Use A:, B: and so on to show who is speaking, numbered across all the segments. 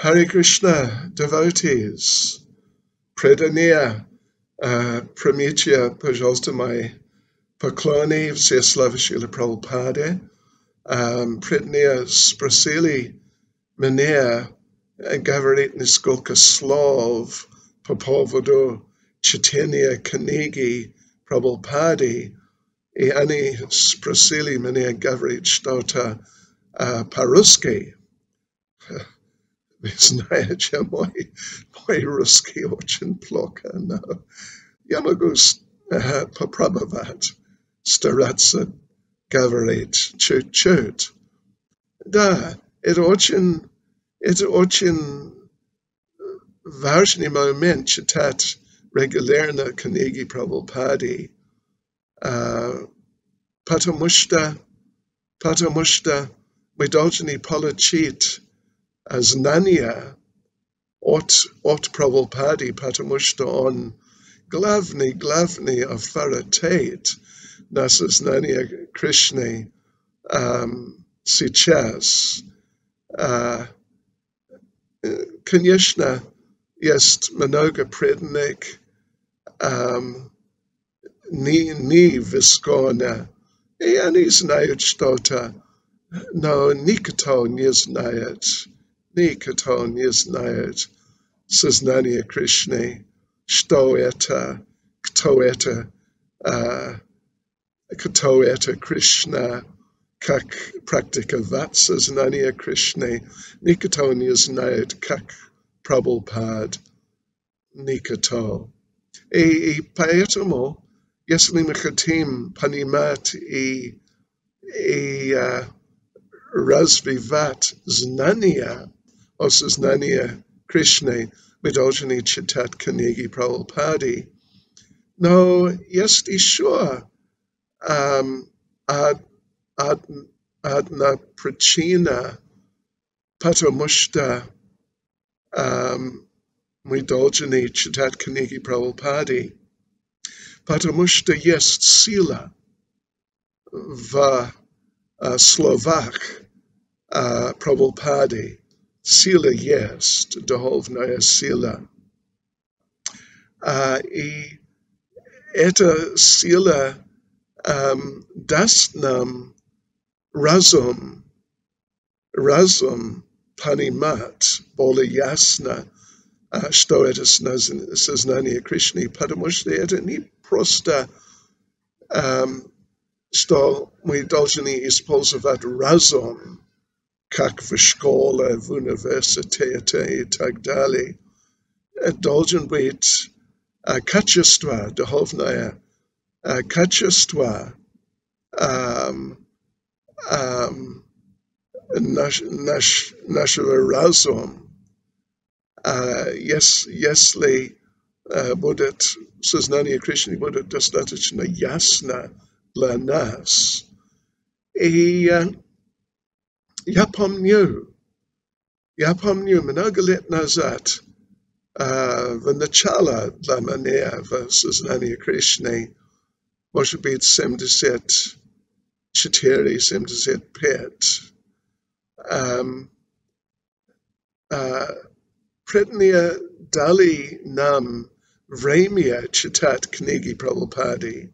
A: Hare Krishna devotees, predania, uh, primitia pожалуйста поклони все слава Шила Прабхупаде, um, предния спросили меня говорить несколько слов по поводу чтения книги Прабхупады, и они спросили меня говорить что-то uh, по-русски. Знаете, мой, мой русский очень плохо, но я могу uh, попробовать стараться говорить чуть-чуть. Да, это очень, это очень важный момент читать регулярно книги Прабхупады, uh, потому что, потому что мы должны получить знания от, от Прабхупады, потому что он главный, главный авторитет на сознание Кришны um, сейчас. Uh, конечно, есть много преданных um, не, не в Исконе, и они знают что-то, но никто не знает, никто не знает сознание Кришны, что это, кто это, uh, кто это Кришна, как практиковать сознание Кришны, никто не знает, как Прабхупад, никто. И, и поэтому, если мы хотим понимать и, и uh, развивать знания о сознании Кришны, мы должны читать книги Прабхупады. Но есть еще um, ad, ad, одна причина, потому что um, мы должны читать книги Прабхупады, потому что есть сила в uh, словах uh, Прабхупады. Сила есть, духовная сила. Uh, и эта сила um, даст нам разум, разум понимать более ясно, uh, что это сознание Кришны, потому что это не просто um, что мы должны использовать разум, как в школе, в университете и так далее. Это должен быть uh, качество духовное, uh, качество um, um, наш, наш, нашего разума. Uh, yes, если uh, будет сознание Кришны будет достаточно ясно для нас. И uh, yapamnyu. Yapamnyu minogalit nazat uh, Vanachala dlamania versus Nanya Krishna Moshabit semdeset chiteri semdeset pet. Um, uh, Pritnia Dali Nam Vremia Chitat Knigi Prabhupadi.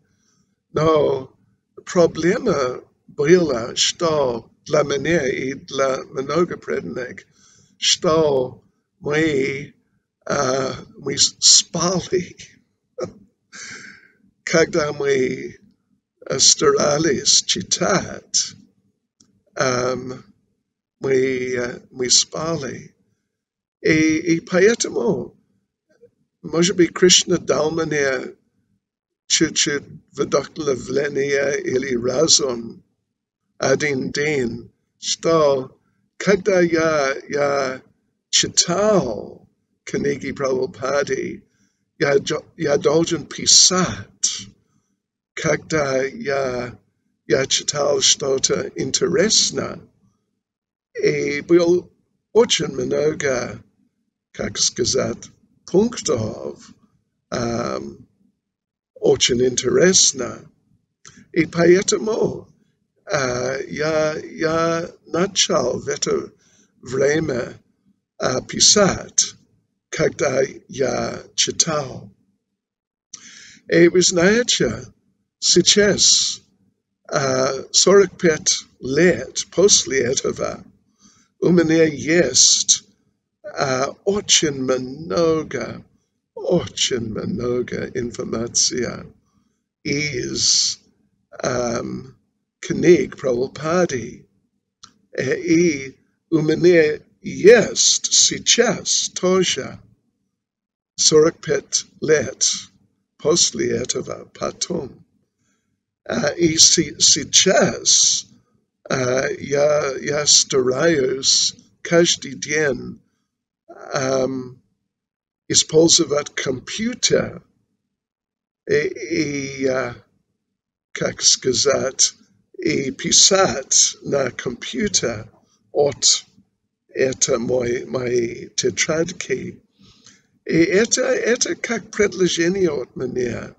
A: No problema bila sto для меня и для много преданных, что мы, uh, мы спали, когда мы старались читать, um, мы, uh, мы спали. И, и поэтому, может быть, Кришна дал мне чуть-чуть вдохновление или разум Adin Din, Stal, Kadaya Ya Chital, Kanigi ya Yadoljan Pisat, Kadaya Ya Chital Stota Interesna, E Bil Orchan Minoga, Kakskazat Punktov, um, Interesna, E Payetamo, uh, я, я начал в это время uh, pisat, когда я читал. И вы знаете, сейчас, uh, 45 лет после этого, у меня есть uh, очень много, очень много информации из um, книг Прабхупады. И у меня есть сейчас тоже 45 лет после этого потом. И сейчас я, я стараюсь каждый день um, использовать компьютер и, и uh, как сказать, и писать на компьютер от это мой, мои тетрадки. И это, это как предложение от меня,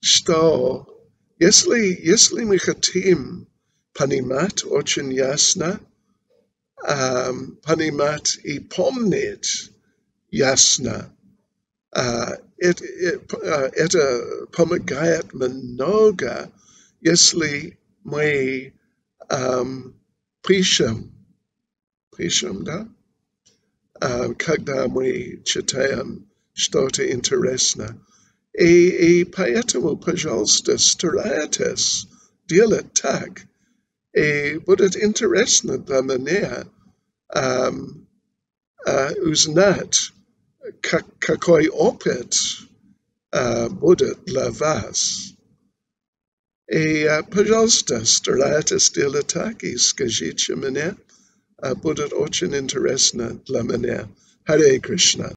A: что если, если мы хотим понимать очень ясно, um, понимать и помнить ясно, uh, это, uh, это помогает много, если мы um, пишем, пишем, да? Uh, когда мы читаем что-то интересное. И, и поэтому, пожалуйста, старайтесь делать так. И будет интересно для меня um, uh, узнать, как, какой опыт uh, будет для вас. И, пожалуйста, старайтесь делать так и скажите мне, будет очень интересно для меня. Харе Кришна.